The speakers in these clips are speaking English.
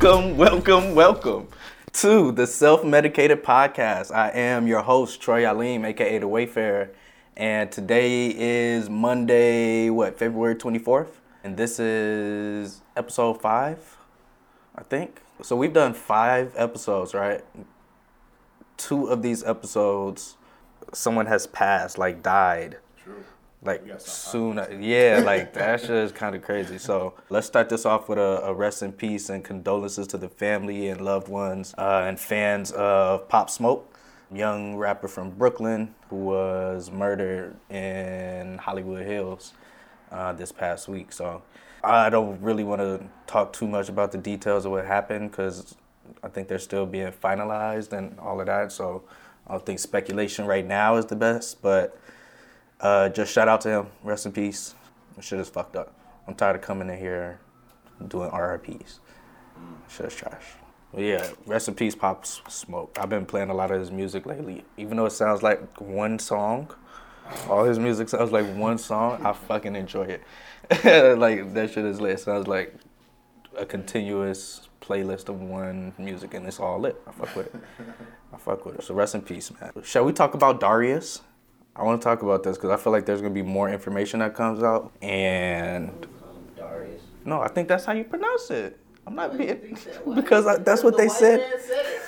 Welcome, welcome, welcome to the Self Medicated Podcast. I am your host, Troy Alim, aka The Wayfarer, and today is Monday, what, February 24th? And this is episode five, I think. So we've done five episodes, right? Two of these episodes, someone has passed, like died. Like soon, yeah, like that shit is kind of crazy. So let's start this off with a, a rest in peace and condolences to the family and loved ones uh, and fans of Pop Smoke, young rapper from Brooklyn who was murdered in Hollywood Hills uh, this past week. So I don't really want to talk too much about the details of what happened because I think they're still being finalized and all of that. So I don't think speculation right now is the best, but. Uh, just shout out to him. Rest in peace. Shit is fucked up. I'm tired of coming in here doing RIPs. Shit is trash. But yeah, rest in peace, Pop Smoke. I've been playing a lot of his music lately. Even though it sounds like one song, all his music sounds like one song. I fucking enjoy it. like that shit is lit. It sounds like a continuous playlist of one music, and it's all lit. I fuck with it. I fuck with it. So rest in peace, man. Shall we talk about Darius? I want to talk about this because I feel like there's gonna be more information that comes out, and Darius. no, I think that's how you pronounce it. I'm not Why do you being? Because I, that's what The they said. said it.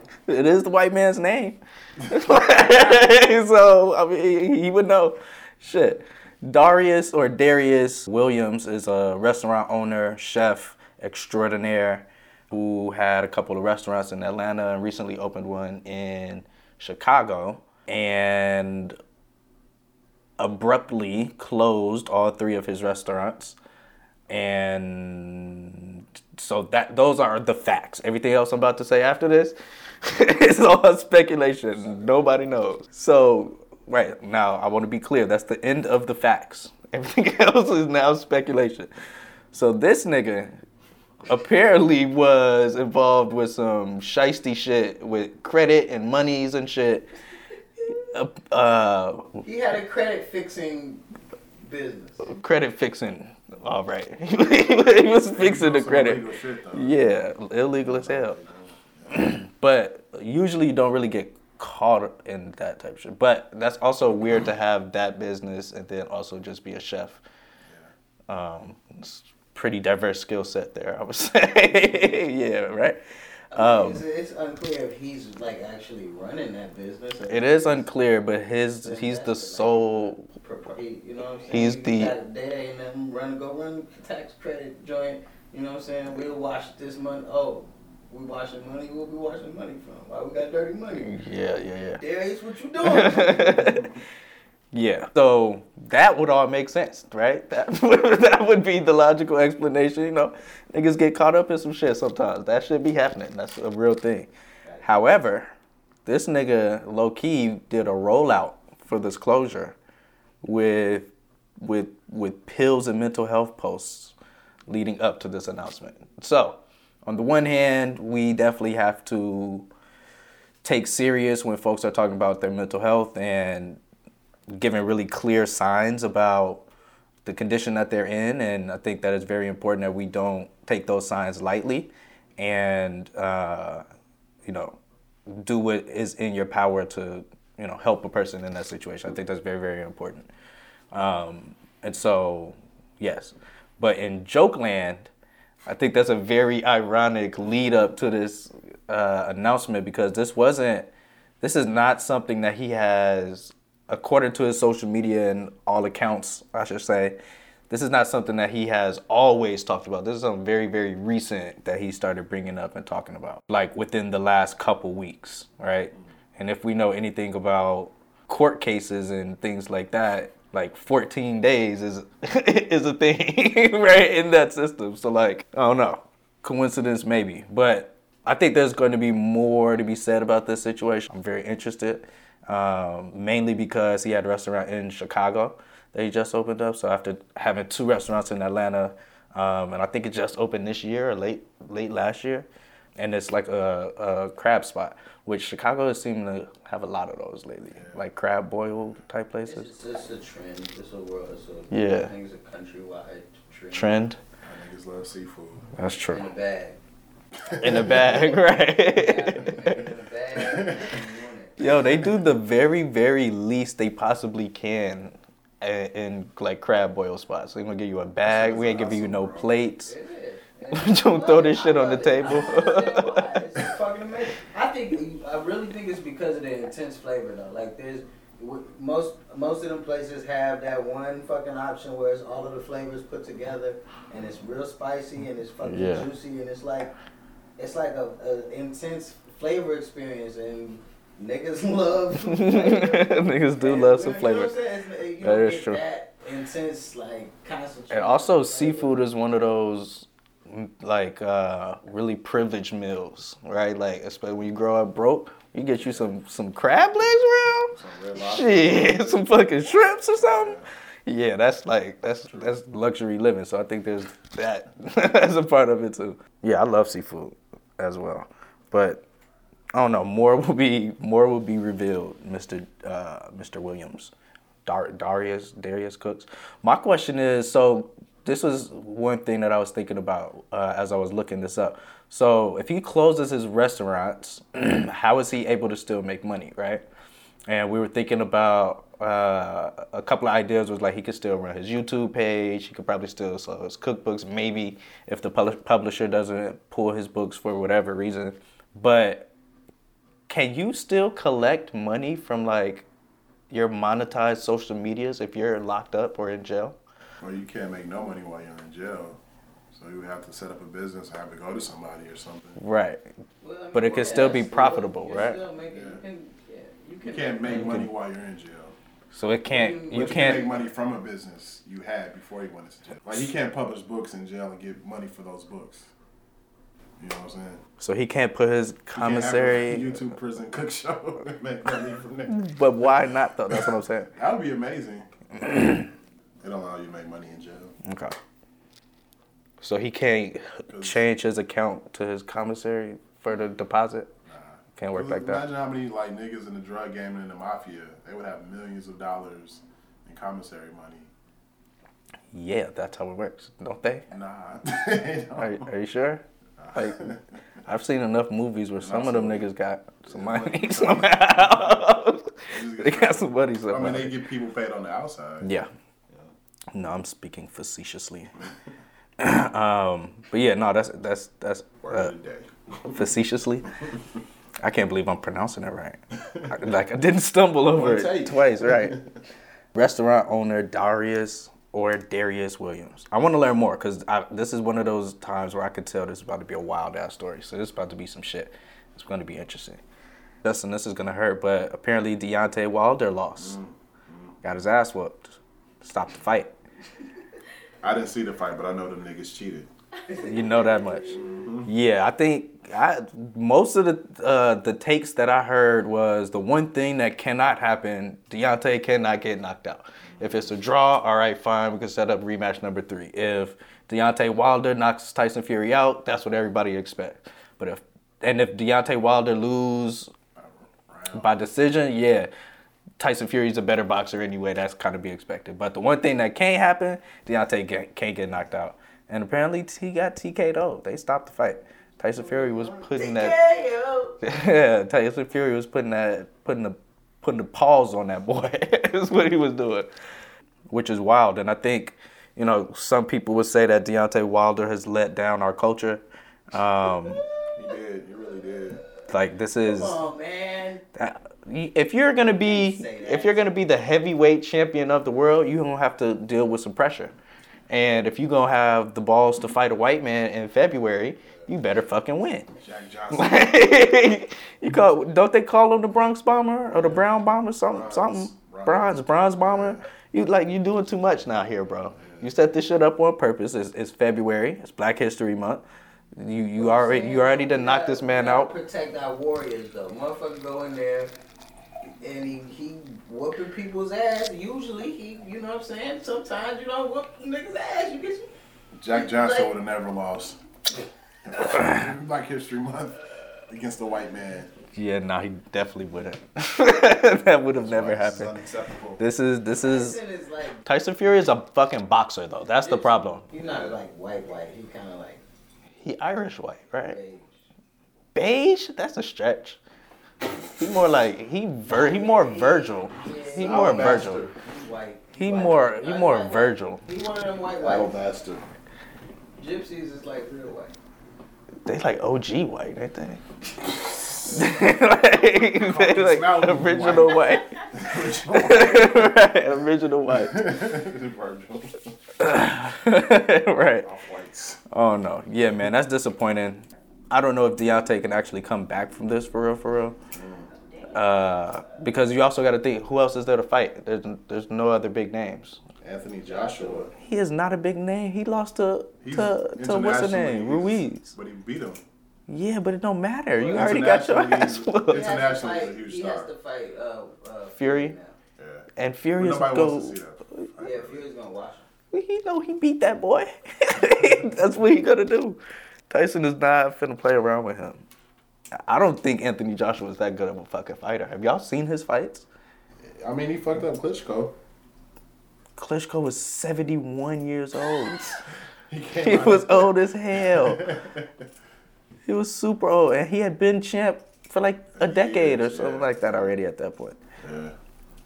It is the white man's name, so I mean he would know. Shit, Darius or Darius Williams is a restaurant owner, chef extraordinaire, who had a couple of restaurants in Atlanta and recently opened one in Chicago, and abruptly closed all three of his restaurants. And so that those are the facts. Everything else i'm about to say after this is all speculation. Nobody knows. So right now i want to be clear. That's the end of the facts. Everything else is now speculation. So this nigga apparently was involved with some shisty shit with credit and monies and shit uh, He had a credit fixing business. credit fixing. All right, he was fixing the credit. illegal shit, though. Yeah, illegal as hell. but usually you don't really get caught in that type of shit. But that's also weird to have that business and then also just be a chef. Um, it's pretty diverse skill set there, I would say. yeah, right. Um, it's, it's unclear if he's like actually running that business. It is unclear, but his he's the sole You know what I'm saying? He's You the- got data ain't nothing. Run, go run tax credit joint. You know what I'm saying? We'll wash this money. Oh, we washing money. We'll be washing money from. Why we got dirty money? Yeah, yeah, yeah. Darius, what you doing? Yeah. So that would all make sense, right? That would, that would be the logical explanation. You know, niggas get caught up in some shit sometimes. That should be happening. That's a real thing. However, this nigga low key did a rollout for this closure with with with pills and mental health posts leading up to this announcement. So, on the one hand, we definitely have to take serious when folks are talking about their mental health and giving really clear signs about the condition that they're in. And I think that it's very important that we don't take those signs lightly and, uh, you know, do what is in your power to, you know, help a person in that situation. I think that's very, very important. Um, and so, yes. But in Joke Land, I think that's a very ironic lead up to this uh, announcement because this wasn't, this is not something that he has, according to his social media and all accounts, I should say, this is not something that he has always talked about. This is something very, very recent that he started bringing up and talking about, like within the last couple weeks, right? And if we know anything about court cases and things like that, like 14 days is is a thing, right, in that system. So like, I don't know, coincidence maybe, but I think there's going to be more to be said about this situation. I'm very interested, um, mainly because he had a restaurant in Chicago that he just opened up. So after having two restaurants in Atlanta, um, and I think it just opened this year or late late last year, and it's like a, a crab spot, which Chicago has seemed to have a lot of those lately, like crab boil type places. It's, it's a trend. It's a world. It's a, Yeah. I think it's a countrywide trend. Trend. Niggas love seafood. That's true. In a bag. In the bag, right? in the bag. and you want it. Yo, they do the very, very least they possibly can in, in like crab boil spots. They're gonna give you a bag. We ain't giving you no plates. Don't throw this shit on the table. It's fucking amazing. I think I really think it's because of the intense flavor though. Like there's most most of them places have that one fucking option where it's all of the flavors put together and it's real spicy and it's fucking Yeah. juicy and it's like it's like a, a intense flavor experience and niggas love. Niggas do And, love some you know flavor. what I'm saying? You That don't is true. That intense like concentrated. And also, seafood is one of those mm, like uh, really privileged meals, right? Like, especially when you grow up broke, you get you some some crab legs, real Some shit, some fucking shrimps or something. Yeah, that's like that's that's luxury living. So I think there's that as a part of it too. Yeah, I love seafood as well, but I don't know. More will be more will be revealed, Mr. Uh, Mr. Williams, Dar- Darius Darius Cooks. My question is, so this was one thing that I was thinking about uh, as I was looking this up. So if he closes his restaurants, how is he able to still make money, right? And we were thinking about uh, a couple of ideas. Was like he could still run his YouTube page. He could probably still sell his cookbooks. Maybe if the publisher doesn't pull his books for whatever reason, but can you still collect money from like your monetized social medias if you're locked up or in jail? Well, you can't make no money while you're in jail. So you have to set up a business, have to go to somebody or something. Right. Well, I mean, But it could yeah, still be still- profitable, you can right? still make it- You can, yeah, you You can can't make money. money while you're in jail. So it can't. But But You you can make can't. money from a business you had before you went into jail. Like you can't publish books in jail and get money for those books. You know what I'm saying? So he can't put his You can't have a commissary. YouTube prison cook show and make money from there. But why not though? That's what I'm saying. That would be amazing. it don't allow you to make money in jail. Okay. So he can't change his account to his commissary for the deposit. Nah. Can't work like that. Imagine how many like niggas in the drug game and in the mafia, they would have millions of dollars in commissary money. Yeah, that's how it works, don't they? Nah. they don't. Are, are you sure? Like, I've seen enough movies where some of them niggas got some money somehow. they got some money I mean, they get people paid on the outside. Yeah. No, I'm speaking facetiously. um, but yeah, no, that's that's that's uh, of the day. facetiously. I can't believe I'm pronouncing it right. I, like I didn't stumble over it twice, right? Restaurant owner Darius or Darius Williams. I want to learn more because this is one of those times where I could tell this is about to be a wild ass story. So this is about to be some shit. It's going to be interesting. Justin, this is going to hurt, but apparently Deontay Wilder lost. Mm, mm. Got his ass whooped. Stopped the fight. I didn't see the fight, but I know them niggas cheated. You know that much. Yeah, I think I most of the uh, the takes that I heard was the one thing that cannot happen. Deontay cannot get knocked out. If it's a draw, all right, fine. We can set up rematch number three. If Deontay Wilder knocks Tyson Fury out, that's what everybody expects. But if and if Deontay Wilder lose by decision, yeah, Tyson Fury's a better boxer anyway. That's kind of be expected. But the one thing that can't happen, Deontay can't get knocked out. And apparently he got TK'd. They stopped the fight. Tyson Fury was putting that. Yeah, Tyson Fury was putting that, putting the, putting the paws on that boy. is what he was doing, which is wild. And I think, you know, some people would say that Deontay Wilder has let down our culture. Um, He did. He really did. like this is. Come on, man. If you're gonna be if you're gonna be the heavyweight champion of the world, you're gonna have to deal with some pressure. And if you're gonna have the balls to fight a white man in February, you better fucking win. Jack Johnson. you call don't they call him the Bronx bomber or the Brown bomber something Bronze. something Bronze. bronze bronze bomber? You like you doing too much now here, bro. You set this shit up on purpose. It's, it's February. It's Black History Month. You you already you already done knocked this man out. Protect our warriors, though. Motherfucker go in there and he, he whooping people's ass. Usually, he, you know what I'm saying? Sometimes you don't whoop niggas' ass. You get Jack Johnson Like- would have never lost. Black History Month against the white man. Yeah, no, he definitely wouldn't. that would have never happened. This is this is Tyson is like Tyson Fury is a fucking boxer though. That's the problem. he's not like white white. He kind of like He Irish white, right? beige. Beige? That's a stretch. He more like he ver he more Virgil. He more Virgil. He's white. He more he more. Virgil. He one of them white white. Alabaster. Gypsies is like real white. They like OG white, ain't they? like, they like original white. right, original white. Virgil. right. Oh no. Yeah, man, that's disappointing. I don't know if Deontay can actually come back from this for real, for real. Uh, because you also got to think, who else is there to fight? There's there's no other big names. Anthony Joshua. He is not a big name. He lost to He's to, to what's the name, internationally, Ruiz. But he beat him. Yeah, but it don't matter. You already got your ass whooped. He has to Internationally, a fight- huge He star. has to fight uh, uh, Fury? Yeah. And But Furious nobody go. wants to see that. Yeah, Fury's gonna watch him. He know he beat that boy. That's what he gonna do. Tyson is not finna play around with him. I don't think Anthony Joshua is that good of a fucking fighter. Have y'all seen his fights? I mean, he fucked up Klitschko. Klitschko was 71 years old. He, he was old as hell. He was super old, and he had been champ for like a decade or something yeah. like that already at that point. Yeah.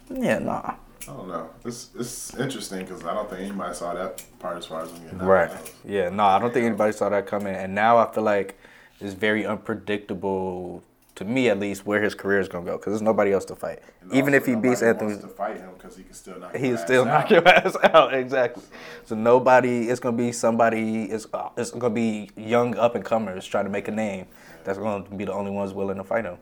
Yeah, nah. I don't know. It's it's interesting because I don't think anybody saw that part as far as him getting Right. Yeah, no, I don't think anybody saw that coming. And now I feel like it's very unpredictable, to me at least, where his career is going to go. Because there's nobody else to fight. And Even if he beats Anthony, to fight him because he can still knock. he'll your still ass knock out. your ass out. Exactly. So nobody, it's going to be somebody, it's, uh, it's going to be young up and comers trying to make a name. That's going to be the only ones willing to fight him.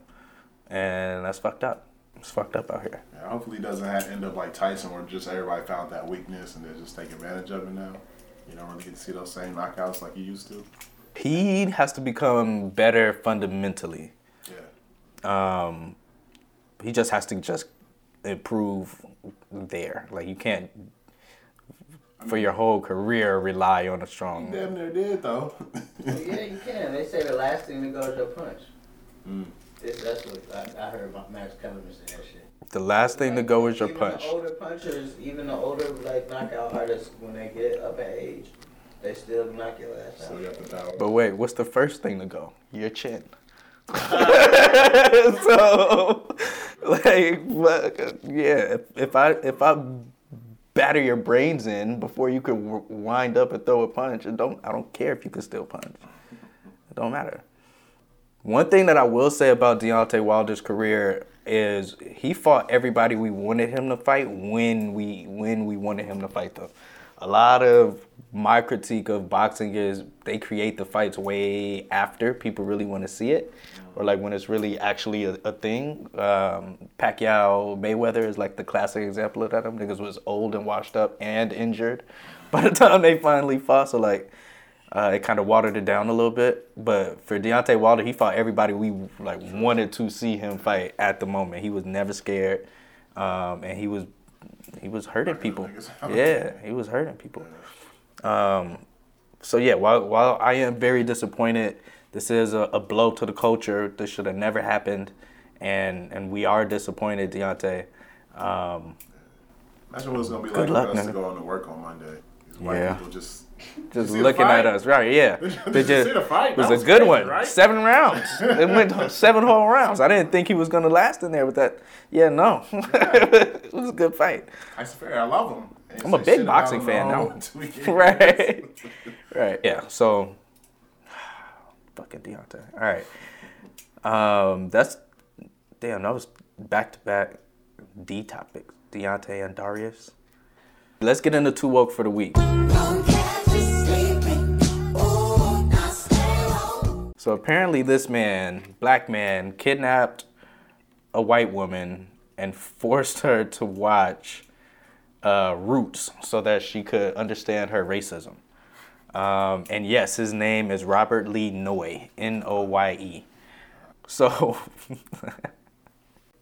And that's fucked up. It's fucked up out here. Yeah, hopefully, he doesn't have, end up like Tyson, where just everybody found that weakness and they just take advantage of it now. You don't really get to see those same knockouts like you used to. He has to become better fundamentally. Yeah. um, he just has to just improve there. Like you can't for your whole career rely on a He strong. damn near did though. Well, yeah, you can. They say the last thing to go is a punch. Mm. This, that's what I, I heard about Max Kellerman say that shit. The last thing to go is your even punch. The older punchers, even the older like knockout artists, when they get up in age, they still knock your ass So out. you power. But wait, what's the first thing to go? Your chin. so, like, fuck, yeah. If, if I if I batter your brains in before you could w- wind up and throw a punch, it don't I don't care if you can still punch. It don't matter. One thing that I will say about Deontay Wilder's career is he fought everybody we wanted him to fight when we when we wanted him to fight them. A lot of my critique of boxing is they create the fights way after people really want to see it, or like when it's really actually a, a thing. Um, Pacquiao Mayweather is like the classic example of that. Them niggas was old and washed up and injured by the time they finally fought. So like uh, it kind of watered it down a little bit. But for Deontay Wilder, he fought everybody we like wanted to see him fight at the moment. He was never scared, um, and he was he was hurting people. Yeah, he was hurting people. Um, so yeah, while while I am very disappointed, this is a, a blow to the culture. This should have never happened, and and we are disappointed, Deontay. Um, Imagine what it's gonna be like luck, for us nigga. to go into work on Monday. These white Yeah. people just just looking at us, right? Yeah, Did They you just- see the fight? It was That a good crazy, one. right? Seven rounds. It went seven whole rounds. I didn't think he was gonna last in there with that. Yeah, no, it was a good fight. I swear, I love him. Ain't I'm a big boxing fan now. whole two years. Right. Right. Yeah. So, fucking Deontay. All right. Um, that's damn. That was back to back D topics. Deontay and Darius. Let's get into too woke for the week. So apparently, this man, black man, kidnapped a white woman and forced her to watch uh, Roots so that she could understand her racism. Um, and yes, his name is Robert Lee Noye, N O Y E. So,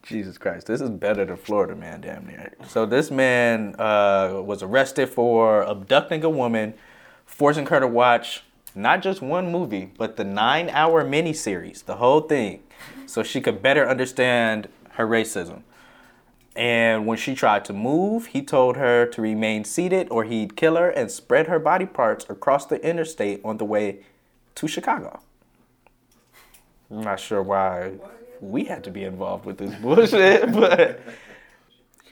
Jesus Christ, this is better than Florida man, damn near. So this man uh, was arrested for abducting a woman, forcing her to watch not just one movie, but the nine-hour miniseries, the whole thing. so she could better understand her racism. And when she tried to move, he told her to remain seated or he'd kill her and spread her body parts across the interstate on the way to Chicago. I'm not sure why we had to be involved with this bullshit, but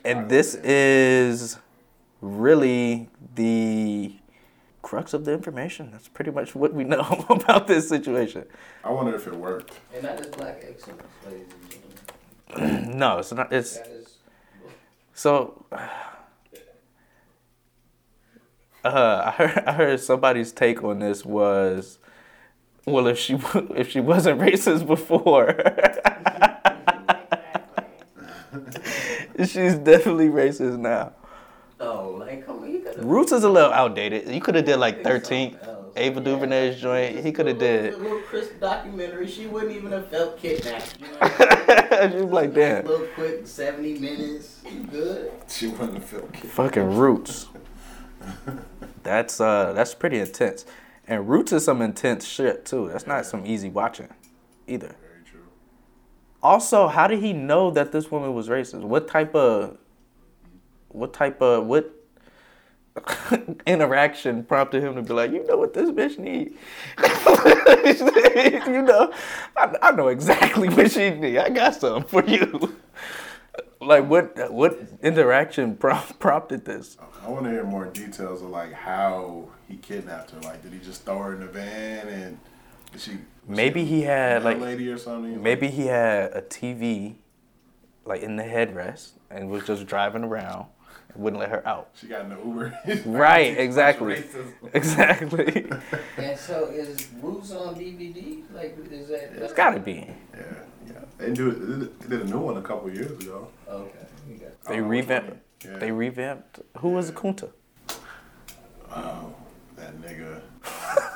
and this is really the crux of the information. That's pretty much what we know about this situation. I wonder if it worked. And that is black excellence, ladies and gentlemen. No, it's not. It's That is. so. Uh, I heard I heard somebody's take on this was, well, if she if she wasn't racist before, she's definitely racist now. Oh, like, come on, you could. Roots is a little outdated. You could have did like Think 13. Ava Yeah. DuVernay's joint. He could have did. A little crisp documentary. She wouldn't even have felt kidnapped. You know I mean? she was like, A damn. little quick, 70 minutes. You good? She wouldn't have felt kid. Fucking Roots. That's uh that's pretty intense. And Roots is some intense shit too. That's not some easy watching either. Very true. Also, how did he know that this woman was racist? What type of what type of what interaction prompted him to be like, you know what this bitch need? you know, I, I know exactly what she need. I got something for you. Like what what interaction prom- prompted this? I want to hear more details of like how he kidnapped her. Like, did he just throw her in the van and did she? Maybe she he had a like lady or something. maybe he had a TV like in the headrest and was just driving around wouldn't let her out. she got in the Uber. Right, exactly. Racism. Exactly. And so is Roots on DVD? Like, is that? It's gotta be. Yeah, yeah. They do it. They did a new one a couple years ago. Okay. They I don't know which revamped. Yeah. They revamped. Who was Kunta? Oh, that nigga. I'm-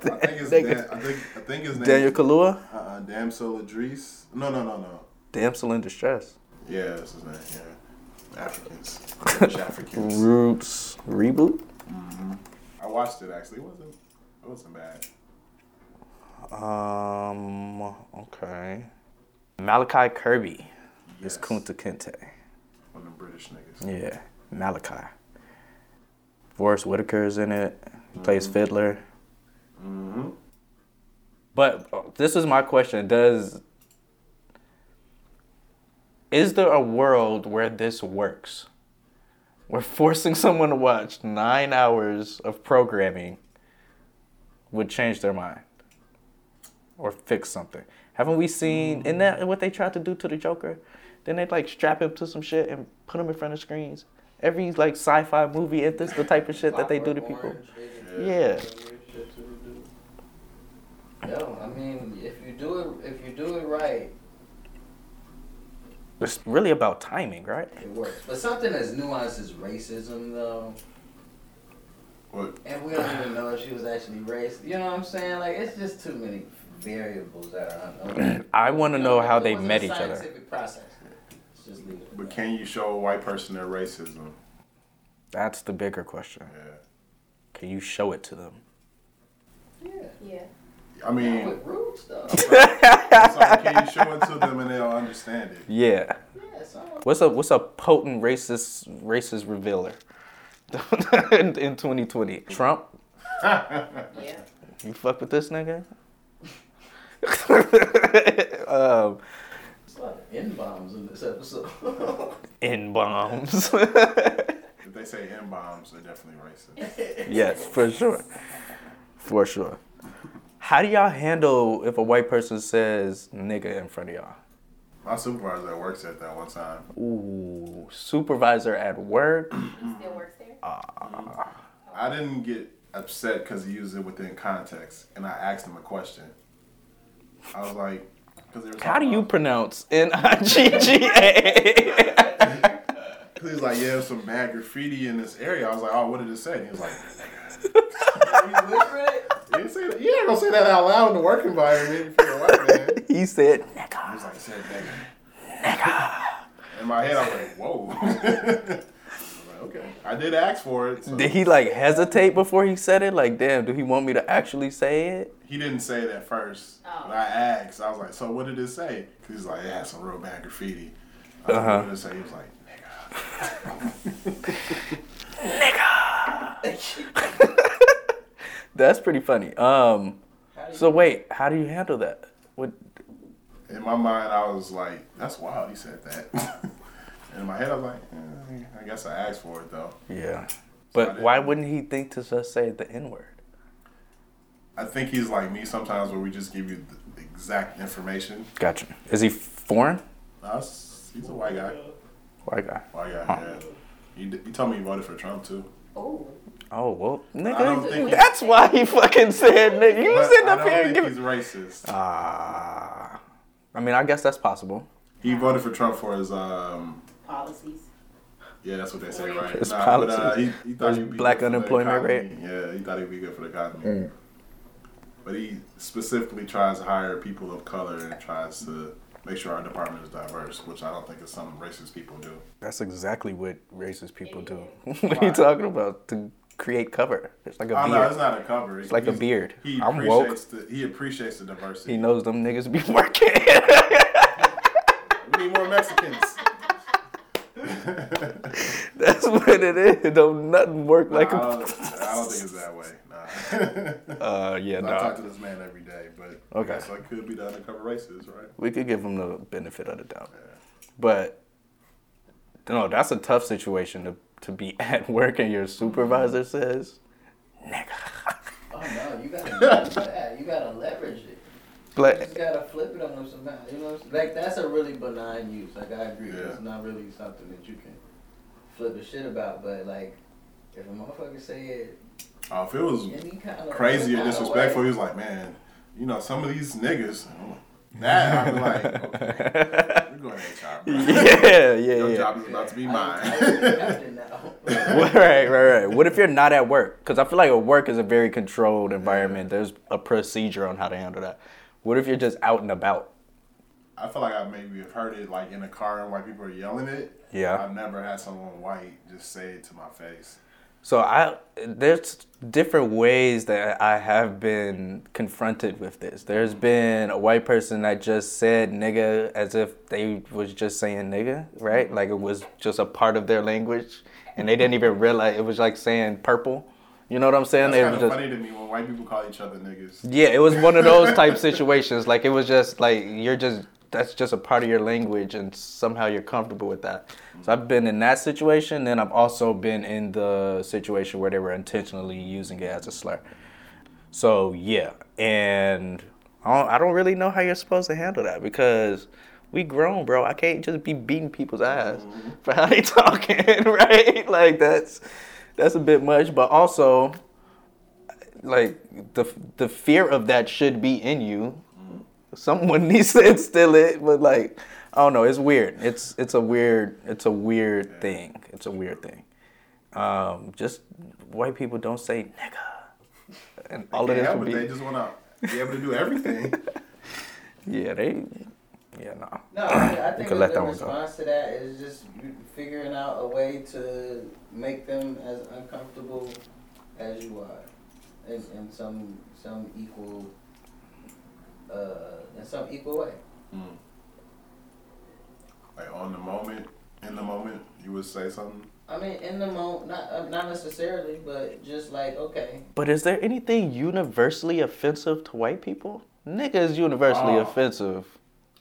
think it's Dan, I think I think his name. Daniel Kaluuya? Uh, uh, Damsel Idris. No, no, no, no. Damsel in Distress. Yeah, that's his name. Yeah, Africans. British Africans. Roots reboot. I watched it actually. It wasn't. It wasn't bad. Um. Okay. Malachi Kirby is Yes. Kunta Kinte. One of them British niggas. Yeah, Malachi. Forest Whitaker is in it. He plays Fiddler. Mm-hmm. But uh, this is my question: Does is there a world where this works? Where forcing someone to watch nine hours of programming would change their mind or fix something? Haven't we seen? Isn't that what they tried to do to the Joker? Then they'd like strap him to some shit and put him in front of screens. Every like sci-fi movie, if this the type of shit that they do to people. They- Yeah. Yo, I mean, if you do it, if you do it right, It's really about timing, right? it works. But something as nuanced as racism, though, What? and we don't even know if she was actually racist. You know what I'm saying? Like, it's just too many variables that are unknown. I want to know how they met a each other. Process. Just leave it. But that. can you show a white person their racism? That's the bigger question. Yeah. Can you show it to them? Yeah. Yeah. I mean, With roots, though. so can you show it to them and they'll understand it? Yeah. yeah, some What's a what's a potent racist racist revealer in, in 2020? Trump? Yeah. You fuck with this nigga? um, There's a lot of N bombs in this episode. N bombs. If they say N bombs, they're definitely racist. yes, for sure. For sure. How do y'all handle if a white person says nigga in front of y'all? My supervisor that works at that one time. Ooh, supervisor at work. He still works there? Ah. I didn't get upset because he used it within context, and I asked him a question. I was like, because How do you pronounce N I G G A? He was like, yeah, there's some bad graffiti in this area. I was like, oh, what did it say? And he was like, you whispering it? You didn't say that. You ain't gonna say that out loud in the work environment if you're a white man. He said He nigga. was like, say nigga. Nigga. In my head, I was like, whoa. I was like, okay. I did ask for it. so- Did he like hesitate before he said it? Like, damn, do he want me to actually say it? He didn't say it at first. Oh. But I asked. I was like, so what did it say? 'Cause he's like, yeah, some real bad graffiti. I was Uh-huh. what did it say? He was like, That's pretty funny. Um, How do you- so wait, how do you handle that? What? in my mind, I was like, that's wild. He said that. and in my head, I was like, eh, I guess I asked for it though. Yeah, I but why wouldn't he think to just say the N word? I think he's like me sometimes where we just give you the exact information. Gotcha. Is he foreign? Us, he's a white guy. White guy. White guy, Huh. yeah. He, d- he told me he voted for Trump too. Oh. Oh well, nigga. think he- That's why he fucking said nigga. You But sitting I up don't here and think giving. he's racist. Ah, I mean, I guess that's possible. He voted for Trump for his um. Policies. Yeah, that's what they say, right? His Nah, but uh, policies. he, he thought His he'd be black good for the unemployment rate. Yeah, he thought he'd be good for the economy. Mm. But he specifically tries to hire people of color and tries to make sure our department is diverse, which I don't think is something racist people do. That's exactly what racist people do. what are you talking about? To create cover. It's like a Oh no, beard. it's not a cover. It's like a beard. He I'm woke. the he appreciates the diversity. He knows them niggas be working. we need more Mexicans. That's what it is. Don't nothing work like I, a. don't, I don't think it's that way. Nah. Uh, yeah, I talk to this man every day, but Okay. so I could be the undercover racist, right? We could give him the benefit of the doubt, but no, that's a tough situation to to be at work and your supervisor says, "Nigga." Oh no, you gotta, you gotta, leverage it. You just gotta flip it on them somehow. You know, what I'm saying? like that's a really benign use. Like I agree, Yeah. it's not really something that you can flip a shit about. But like, if a motherfucker say it Oh, if it was any kind of crazy or disrespectful, way- he was like, man, you know, some of these niggas. That I'd be like, okay, we're going to HR, bro. yeah, yeah, Your yeah. job is about to be I- I mine. have to right, right, right. What if you're not at work? Because I feel like at work is a very controlled environment. There's a procedure on how to handle that. What if you're just out and about? I feel like I maybe have heard it like in a car and white people are yelling it. Yeah. I've never had someone white just say it to my face. So I there's different ways that I have been confronted with this. There's been a white person that just said nigga as if they was just saying nigga, right? Mm-hmm. Like it was just a part of their language and they didn't even realize it was like saying purple. You know what I'm saying? That's kind was of just funny to me when white people call each other niggas. Yeah, it was one of those type situations. Like it was just like you're just that's just a part of your language, and somehow you're comfortable with that. So I've been in that situation, and I've also been in the situation where they were intentionally using it as a slur. So yeah, and I don't, I don't really know how you're supposed to handle that because we grown, bro. I can't just be beating people's ass for how they talking, right? Like that's that's a bit much, but also like the the fear of that should be in you. Someone needs to instill it, but like I don't know, it's weird. It's it's a weird it's a weird thing. It's a weird thing. Um, just white people don't say nigga, and all of this would it. They just want to be able to do everything. yeah they yeah no. No, I, I think let the that one go. response to that is just figuring out a way to make them as uncomfortable as you are, in, in some some equal, uh, in some equal way. like on the moment, in the moment, you would say something. I mean, in the moment, not uh, not necessarily, but just like okay, But is there anything universally offensive to white people? Nigga is universally Oh. offensive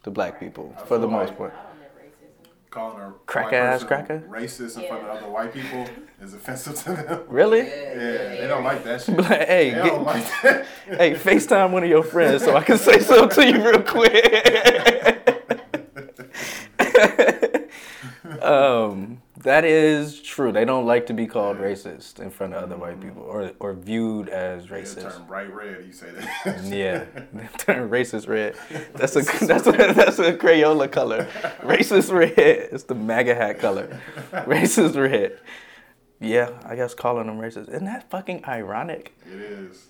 to black people I for the feel most like- part. I don't know racism. Calling a Crack white ass cracker? racist in front of other white people is offensive to them. Really? yeah, Yeah, they don't like that shit. Be like, hey, they get, don't like that. hey, FaceTime one of your friends so I can say something to you real quick. um, that is true. They don't like to be called racist in front of other white mm-hmm. people or, or viewed as racist. turn bright red. You say that. Yeah, turn racist red. That's a that's a that's a Crayola color. Racist red. It's the MAGA hat color. Racist red. Yeah, I guess calling them racist. Isn't that fucking ironic? It is.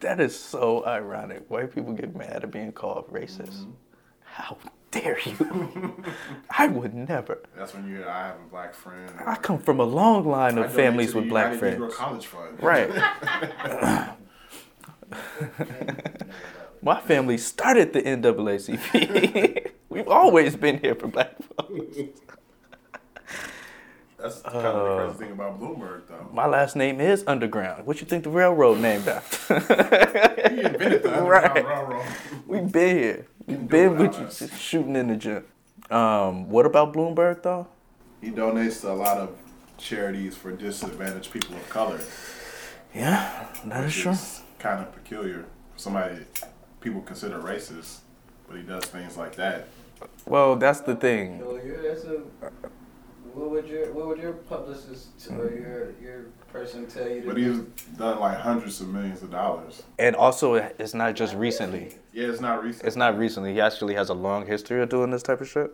That is so ironic. White people get mad at being called racist. Mm-hmm. How dare you? I would never. That's when you. I have a black friend. I come from a long line of families with black United friends. College Fund. Right. My family started the NAACP. We've always been here for black folks. That's kind of the uh, crazy thing about Bloomberg, though. My last name is Underground. What you think the railroad named after? He invented the Underground Right. Railroad. We've been here. We've do been with you shooting in the gym. Um, what about Bloomberg though? He donates to a lot of charities for disadvantaged people of color. Yeah, that is which true. is kind of peculiar. Somebody people consider racist, but he does things like that. Well, that's the thing. So you're, that's a, what would your what would your publicist or your your person tell you But he's done like hundreds of millions of dollars. And also, it's not just recently. Yeah, it's not recent. It's not recently. He actually has a long history of doing this type of shit.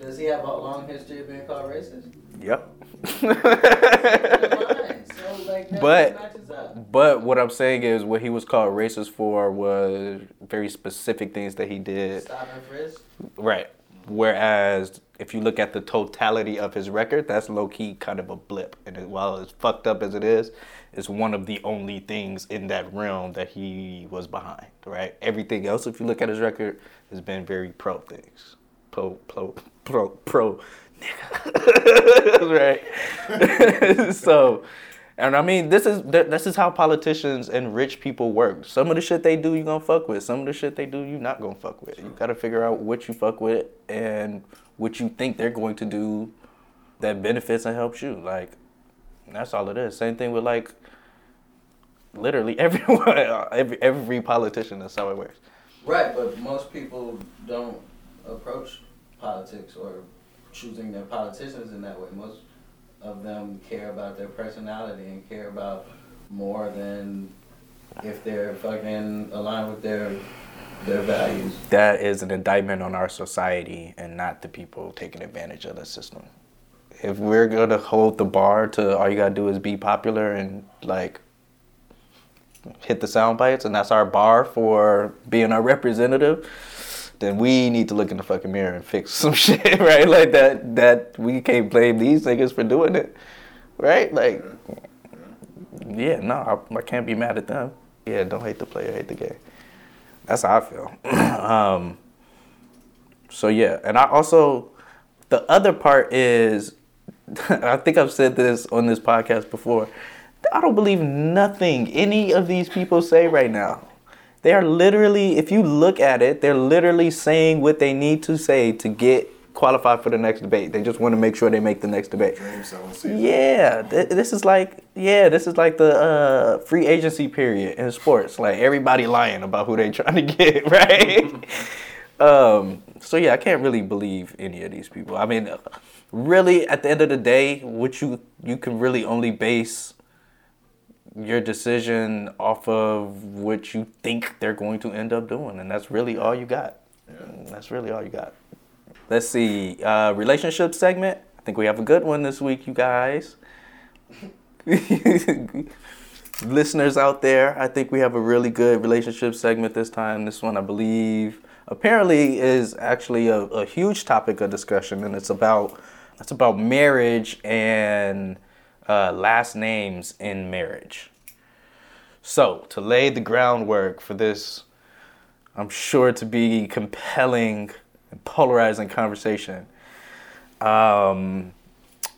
Does he have a long history of being called racist? Yep. So like But- But what I'm saying is, what he was called racist for was very specific things that he did. Stop and frisk. Right. Whereas if you look at the totality of his record, that's low key kind of a blip. And while as fucked up as it is, it's one of the only things in that realm that he was behind. Right. Everything else, if you look at his record, has been very pro things. Pro, pro, pro, pro. Nigga. right. so. And I mean, this is this is how politicians and rich people work. Some of the shit they do, you gonna fuck with. Some of the shit they do, you not gonna fuck with. You gotta figure out what you fuck with and what you think they're going to do that benefits and helps you. Like, that's all it is. Same thing with like, literally everyone, every every politician. That's how it works. Right, but most people don't approach politics or choosing their politicians in that way. Most of them care about their personality and care about more than if they're fucking aligned with their their values. That is an indictment on our society and not the people taking advantage of the system. If we're gonna hold the bar to all you gotta do is be popular and like hit the sound bites and that's our bar for being our representative, then we need to look in the fucking mirror and fix some shit, right? Like that that we can't blame these niggas for doing it. Right? Like yeah, no, I, I can't be mad at them. Yeah, don't hate the player, hate the game. That's how I feel. um, so yeah, and I also the other part is I think I've said this on this podcast before. I don't believe nothing any of these people say right now. They are literally, if you look at it, they're literally saying what they need to say to get qualified for the next debate. They just want to make sure they make the next debate. Dream selling season. Yeah, th- this is like yeah, this is like the uh, free agency period in sports. Like everybody lying about who they trying to get, right? um, so yeah, I can't really believe any of these people. I mean, really, at the end of the day, what you you can really only base your decision off of what you think they're going to end up doing, and that's really all you got. That's really all you got. Let's see. Uh, relationship segment. I think we have a good one this week, you guys. Listeners out there, I think we have a really good relationship segment this time. This one, I believe, apparently is actually a, a huge topic of discussion, and it's about it's about marriage and uh, last names in marriage. So, to lay the groundwork for this, I'm sure to be compelling and polarizing conversation. Um,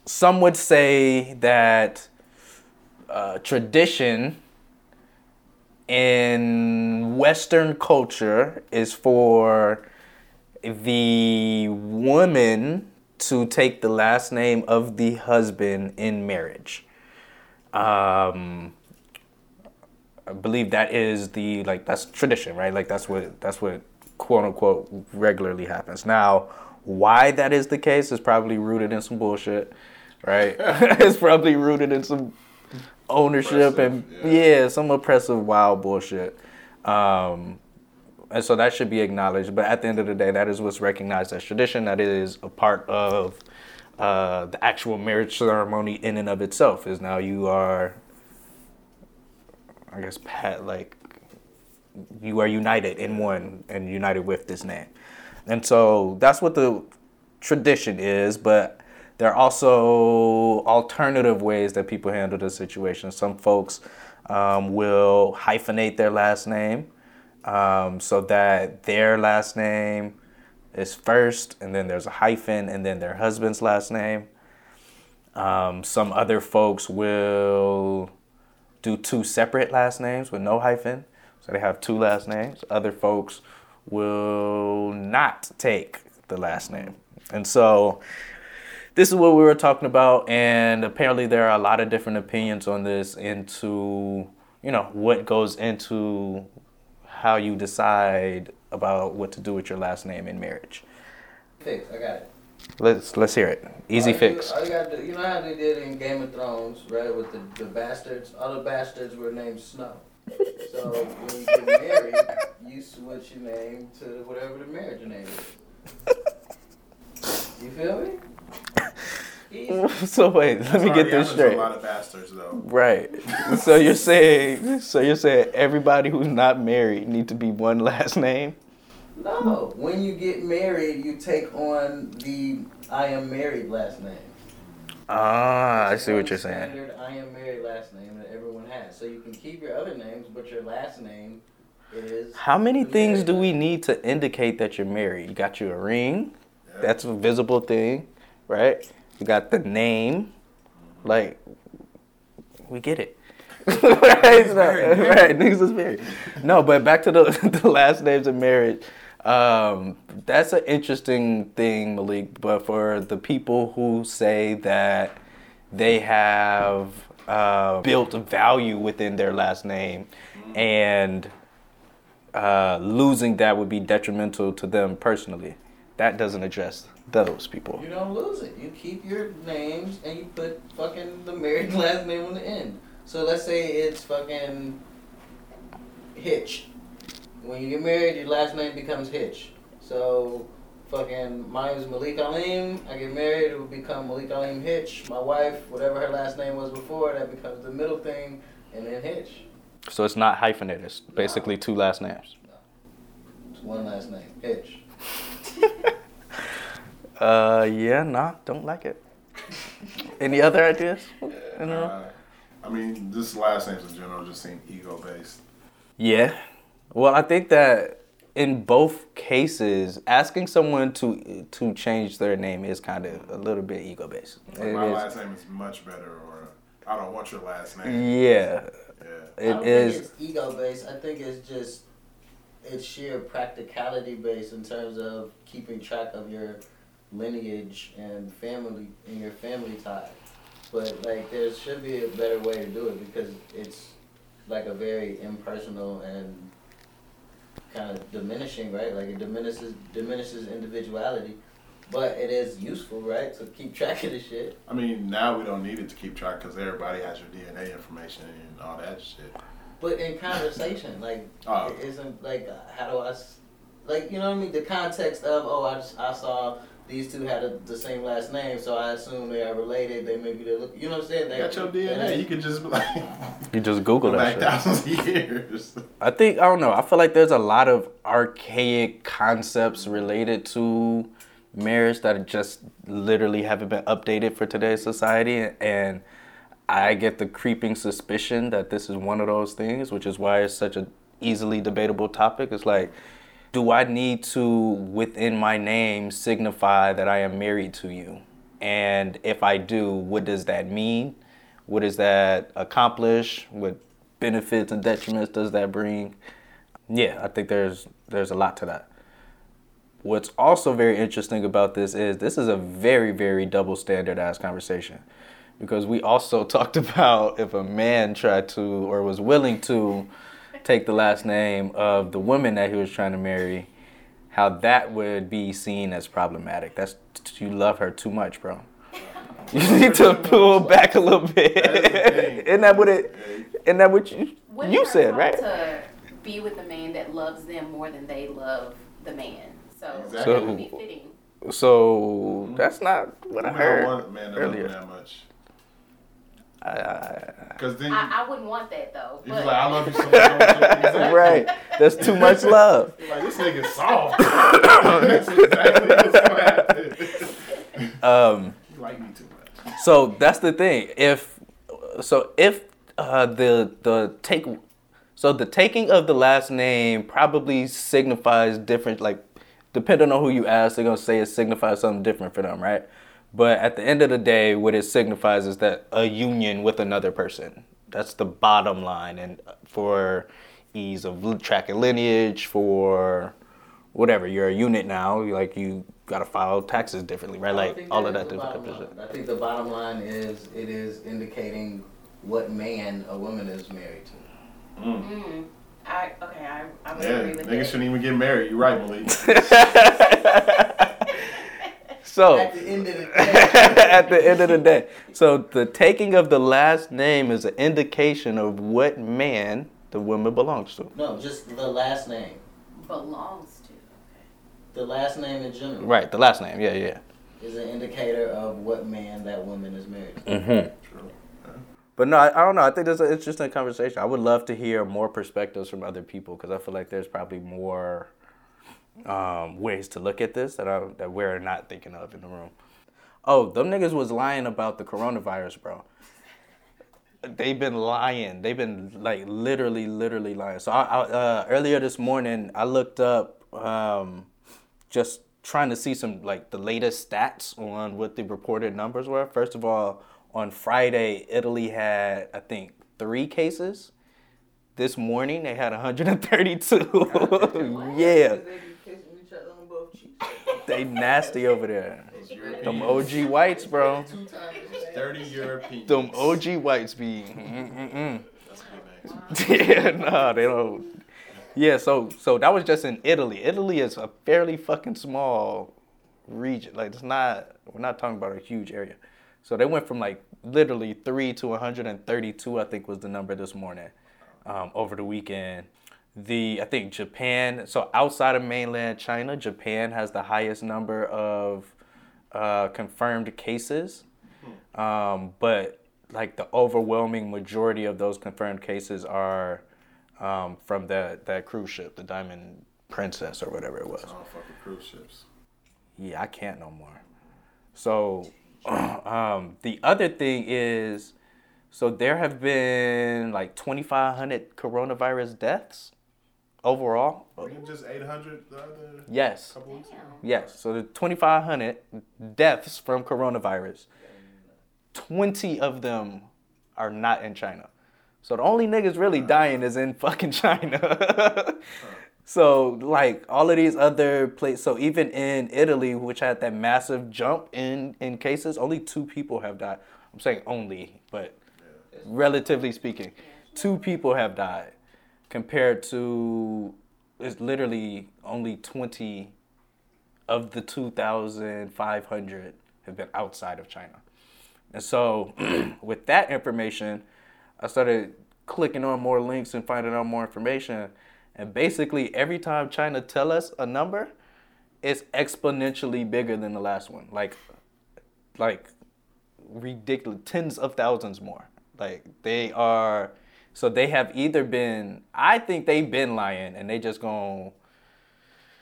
some would say that uh, tradition in Western culture is for the woman to take the last name of the husband in marriage. Um, I believe that is the like that's tradition, right? Like that's what that's what quote unquote regularly happens. Now, why that is the case is probably rooted in some bullshit, right? it's probably rooted in some ownership and yeah. yeah. some oppressive wild bullshit. Um, and so that should be acknowledged. But at the end of the day, that is what's recognized as tradition. That is a part of uh, the actual marriage ceremony in and of itself. Is now you are, I guess, pat, like you are united in one and united with this name. And so that's what the tradition is, but there are also alternative ways that people handle the situation. Some folks um, will hyphenate their last name um, so that their last name is first, and then there's a hyphen, and then their husband's last name. Um, some other folks will do two separate last names with no hyphen, so they have two last names. Other folks will not take the last name. And so this is what we were talking about, and apparently there are a lot of different opinions on this into you know what goes into how you decide about what to do with your last name in marriage. Fix. I got it. Let's let's hear it. Easy all you, fix. All you gotta do, you know how they did in Game of Thrones, right? With the, the bastards, all the bastards were named Snow. So when you get married, you switch your name to whatever the marriage name is. You feel me? Easy. so wait, let me get this straight. A lot of bastards though. Right. So you're saying so you're saying everybody who's not married need to be one last name? No, when you get married, you take on the I am married last name. Ah, I see what you're saying. Standard I am married last name that everyone has. So you can keep your other names, but your last name is. How many things do we need to indicate that you're married? You got you a ring. Yeah. That's a visible thing, right? You got the name. Like we get it. right, no, right, niggas is married. No, but back to the, the last names of marriage. Um, that's an interesting thing, Malik. But for the people who say that they have uh, built value within their last name, and uh, losing that would be detrimental to them personally, that doesn't address those people. You don't lose it. You keep your names and you put fucking the married last name on the end. So let's say it's fucking Hitch. When you get married, your last name becomes Hitch. So fucking mine is Malik Alim. I get married, it will become Malik Alim Hitch. My wife, whatever her last name was before, that becomes the middle thing, and then Hitch. So it's not hyphenated. It's basically two last names. It's one last name, Hitch. Uh, yeah, nah, don't like it. Any other ideas? You? Uh, I mean, this last names in general just seem ego based. Yeah. Well, I think that in both cases, asking someone to to change their name is kind of a little bit ego based. Like, my last name is much better, or I don't want your last name. Yeah, Yeah. I don't is. it's ego based. I think it's just it's sheer practicality based in terms of keeping track of your lineage and family and your family tie. But like there should be a better way to do it because it's like a very impersonal and kind of diminishing, right? Like it diminishes diminishes individuality. But it is useful, right, to keep track of the shit. I mean, now we don't need it to keep track because everybody has your DNA information and all that shit. But in conversation, like, Oh. it isn't like, uh, how do I like, you know what I mean? The context of, oh, I, just, I saw these two had a, the same last name, so I assume they are related. They maybe they look, you know what I'm saying? You They got your DNA. You could just be like, You just Google that back shit. thousands of years. I think I don't know. I feel like there's a lot of archaic concepts related to marriage that just literally haven't been updated for today's society, and I get the creeping suspicion that this is one of those things, which is why it's such a easily debatable topic. It's like, do I need to within my name signify that I am married to you? And if I do, what does that mean? What does that accomplish? What benefits and detriments does that bring? Yeah, I think there's there's a lot to that. What's also very interesting about this is this is a very very double standard ass conversation because we also talked about if a man tried to or was willing to take the last name of the woman that he was trying to marry, how that would be seen as problematic. That's you love her too much, bro. You need to pull back a little bit. That is. Isn't that what it? Isn't that what you Women you said, right? To be with a man that loves them more than they love the man. So Exactly. that would be fitting. So that's not what I Women don't heard want a man to love them earlier. that much. Because then I, I wouldn't want that though. he's But like, I love you so much. I want you- Exactly. right. That's too much love. Like this nigga's soft. That's exactly what's gonna. Um, You like me too much. so that's the thing. If so, if uh, the the take, so the taking of the last name probably signifies different. Like, depending on who you ask, they're gonna say it signifies something different for them, right? But at the end of the day, what it signifies is that a union with another person. That's the bottom line, and for ease of li- tracking lineage, for whatever, you're a unit now. Like you gotta file taxes differently, right? Like all of that the different bottom shit. line. I think the bottom line is it is indicating what man a woman is married to. mm, I okay, I, I would Yeah, agree with niggas shouldn't even get married. You're right, Malik. So At the end of the day, at the end of the day, so the taking of the last name is an indication of what man the woman belongs to. no, just the last name. Belongs to. The last name in general Right, the last name. Yeah, yeah. is an indicator of what man that woman is married to. Mm-hmm. True. But no, I, I don't know. I think there's an interesting conversation. I would love to hear more perspectives from other people because I feel like there's probably more um, ways to look at this that I, that we're not thinking of in the room. Oh, them niggas was lying about the coronavirus, bro. They've been lying. They've been like literally, literally lying. So I, I, uh, earlier this morning, I looked up um, just trying to see some like the latest stats on what the reported numbers were. First of all, on Friday, Italy had I think three cases. This morning they had 132. yeah, they nasty over there. Them OG whites, bro. dirty Europeans. Them OG whites be. Mm-mm-mm. That's what they yeah, no, they don't. Yeah, so so that was just in Italy. Italy is a fairly fucking small region. Like it's not. We're not talking about a huge area. So they went from like literally three to 132. I think was the number this morning. Um, over the weekend, the I think Japan. So outside of mainland China, Japan has the highest number of uh, confirmed cases. Um, but like the overwhelming majority of those confirmed cases are um, from that that cruise ship, the Diamond Princess or whatever it was. Fuck cruise ships. Yeah, I can't no more. So um, the other thing is, so there have been like 2,500 coronavirus deaths overall. Wasn't just 800 the other Yes. couple weeks ago? Yes, so the 2,500 deaths from coronavirus, 20 of them are not in China. So the only niggas really dying is in fucking China. so like all of these other places, so even in Italy, which had that massive jump in in cases, only two people have died. I'm saying only, but relatively speaking, two people have died compared to it's literally only 20 of the 2,500 have been outside of China. And so, with that information, I started clicking on more links and finding out more information. And basically, every time China tell us a number, it's exponentially bigger than the last one. Like, like ridiculous, tens of thousands more. Like they are, so they have either been. I think they've been lying, and they just gonna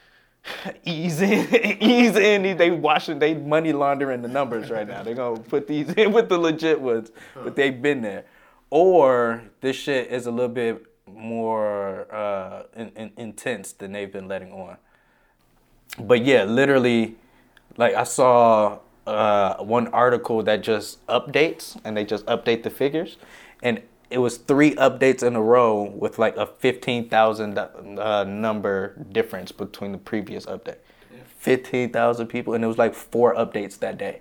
ease in, ease in. They washing, they money laundering the numbers right now. They're gonna put these in with the legit ones, but they've been there. Or this shit is a little bit more uh, in, in, intense than they've been letting on. But yeah, literally, like I saw uh, one article that just updates, and they just update the figures, and it was three updates in a row with like a fifteen thousand uh, number difference between the previous update. Fifteen thousand people, and it was like four updates that day.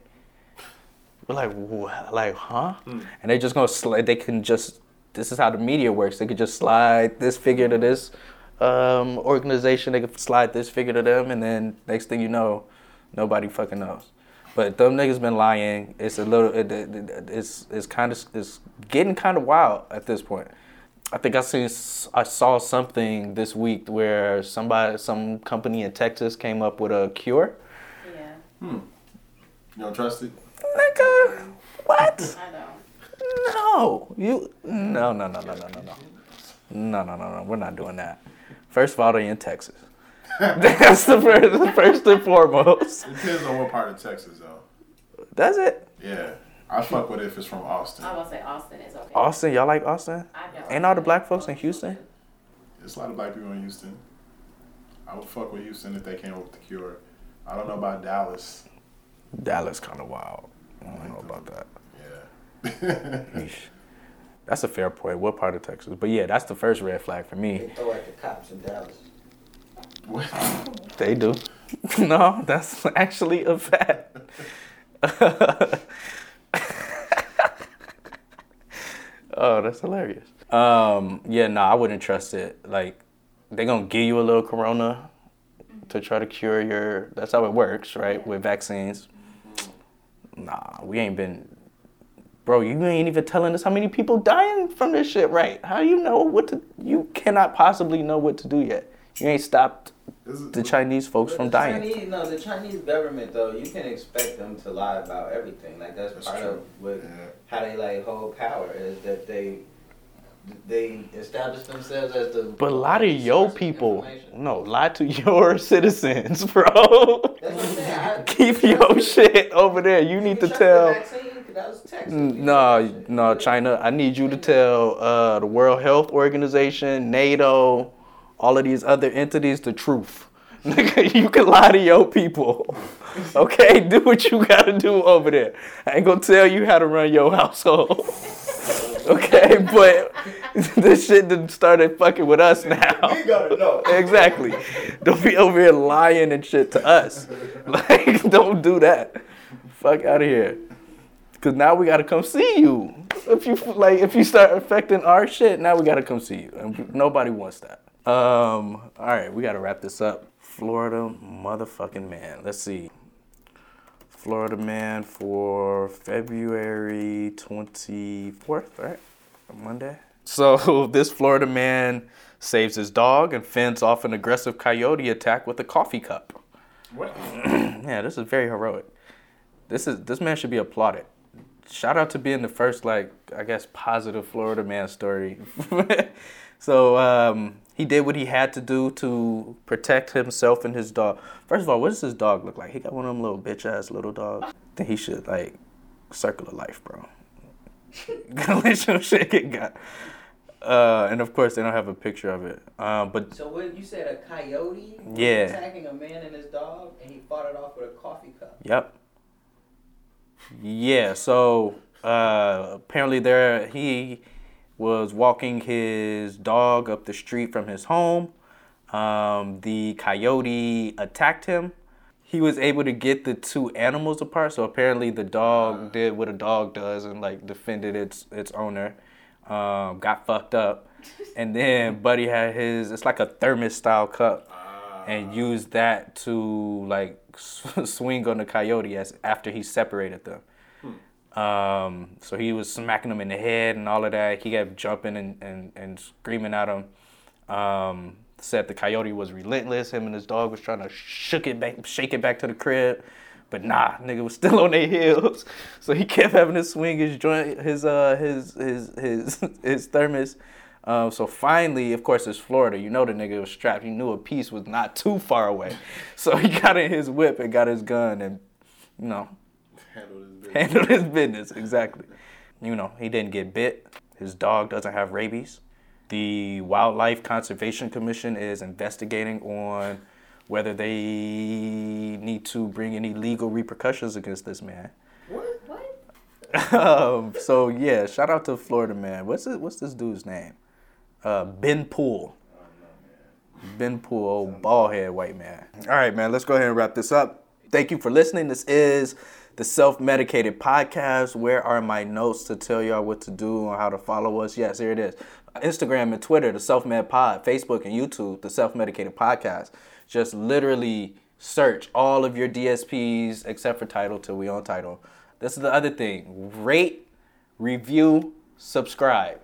We're like, what? like, huh? And they just gonna slide. They can just. This is how the media works. They could just slide this figure to this um, organization. They could slide this figure to them, and then next thing you know, nobody fucking knows. But them niggas been lying. It's a little. It, it, it- it's it's kind of it's getting kind of wild at this point. I think I seen I saw something this week where somebody some company in Texas came up with a cure. Yeah, Hmm. You don't trust it? Nigga, what? I don't. No, you no no no no no no no no no no no. We're not doing that. First of all, they're in Texas. That's the first, first and foremost. It depends on what part of Texas, though. Does it? Yeah, I fuck with it if it's from Austin. I will say Austin is okay. Austin, y'all like Austin? I don't. Ain't all the black folks in Houston? There's a lot of black people in Houston. I would fuck with Houston if they came up with the cure. I don't know about Dallas. Dallas kind of wild. I don't know about that. Yeah. That's a fair point. What part of Texas? But yeah, that's the first red flag for me. They me. throw at the cops in Dallas. They do. no, that's actually a fact. oh, that's hilarious. Um, yeah, no, I wouldn't trust it. Like, they're gonna give you a little corona to try to cure your. That's how it works, right? With vaccines. Nah, we ain't been. Bro, you ain't even telling us how many people dying from this shit, right? How do you know what to? You cannot possibly know what to do yet. You ain't stopped the Chinese folks from the dying. Chinese, no, the Chinese government though, you can expect them to lie about everything. Like that's, That's part true. of what Yeah. how they like hold power is that they they establish themselves as the. But a lot of your people, information. no, lie to your citizens, bro. That's what I'm saying. I- Keep your shit over there. You need to tell. The vaccine? 'Cause that was Texas. We N- did No, that shit. no, China. I need you to tell uh, the World Health Organization, NATO, all of these other entities the truth. Nigga, you can lie to your people. Okay, do what you gotta do over there. I ain't gonna tell you how to run your household. Okay, but this shit done started fucking with us now. We gotta know. Exactly. Don't be over here lying and shit to us. Like, don't do that. Fuck out of here. Cause now we gotta come see you. If you like, if you start affecting our shit, now we gotta come see you, and nobody wants that. Um. All right, we gotta wrap this up. Florida motherfucking man. Let's see. Florida man for February 24th, right? Monday. So this Florida man saves his dog and fends off an aggressive coyote attack with a coffee cup. What? Yeah, this is very heroic. This is this man should be applauded. Shout out to being the first like I guess positive Florida man story. so um, he did what he had to do to protect himself and his dog. First of all, what does his dog look like? He got one of them little bitch ass little dogs. Then he should like circle of life, bro. Gotta let your shit get got. Uh, and of course they don't have a picture of it. Um, but So what you said a coyote was Yeah. attacking a man and his dog, and he fought it off with a coffee cup. Yep. Yeah, so uh, apparently there he was walking his dog up the street from his home. Um, the coyote attacked him. He was able to get the two animals apart. So apparently the dog did what a dog does and like defended its its owner. Um, got fucked up, and then Buddy had his. It's like a thermos style cup and used that to like swing on the coyote as after he separated them. Um, so he was smacking him in the head and all of that. He kept jumping and, and, and screaming at him. Um, said the coyote was relentless. Him and his dog was trying to shook it back, shake it back to the crib, but nah, nigga was still on their heels. So he kept having to swing his joint, his uh, his his his his thermos. Um, so finally, of course, it's Florida. You know the nigga was strapped. He knew a piece was not too far away. So he got in his whip and got his gun and, you know, Handle this business. handled his business. Exactly. You know, he didn't get bit. His dog doesn't have rabies. The Wildlife Conservation Commission is investigating on whether they need to bring any legal repercussions against this man. What? What? um, so yeah, shout out to Florida man. What's this, what's this dude's name? Uh, Ben Poole. Ben Poole, old bald head white man. All right, man. Let's go ahead and wrap this up. Thank you for listening. This is the Self Medicated Podcast. Where are my notes to tell y'all what to do and how to follow us? Yes, here it is. Instagram and Twitter, the Self Med Pod. Facebook and YouTube, the Self Medicated Podcast. Just literally search all of your DSPs except for Tidal till we on Tidal. This is the other thing. Rate, review, subscribe.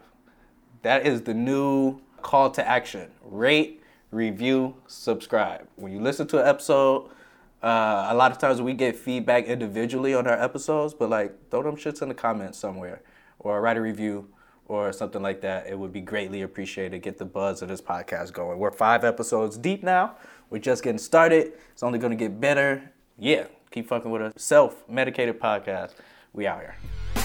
That is the new call to action. Rate, review, subscribe. When you listen to an episode, uh, a lot of times we get feedback individually on our episodes, but like throw them shits in the comments somewhere. or write a review or something like that. It would be greatly appreciated. Get the buzz of this podcast going. We're five episodes deep now. We're just getting started. It's only gonna get better. Yeah, keep fucking with us. Self medicated podcast. We out here.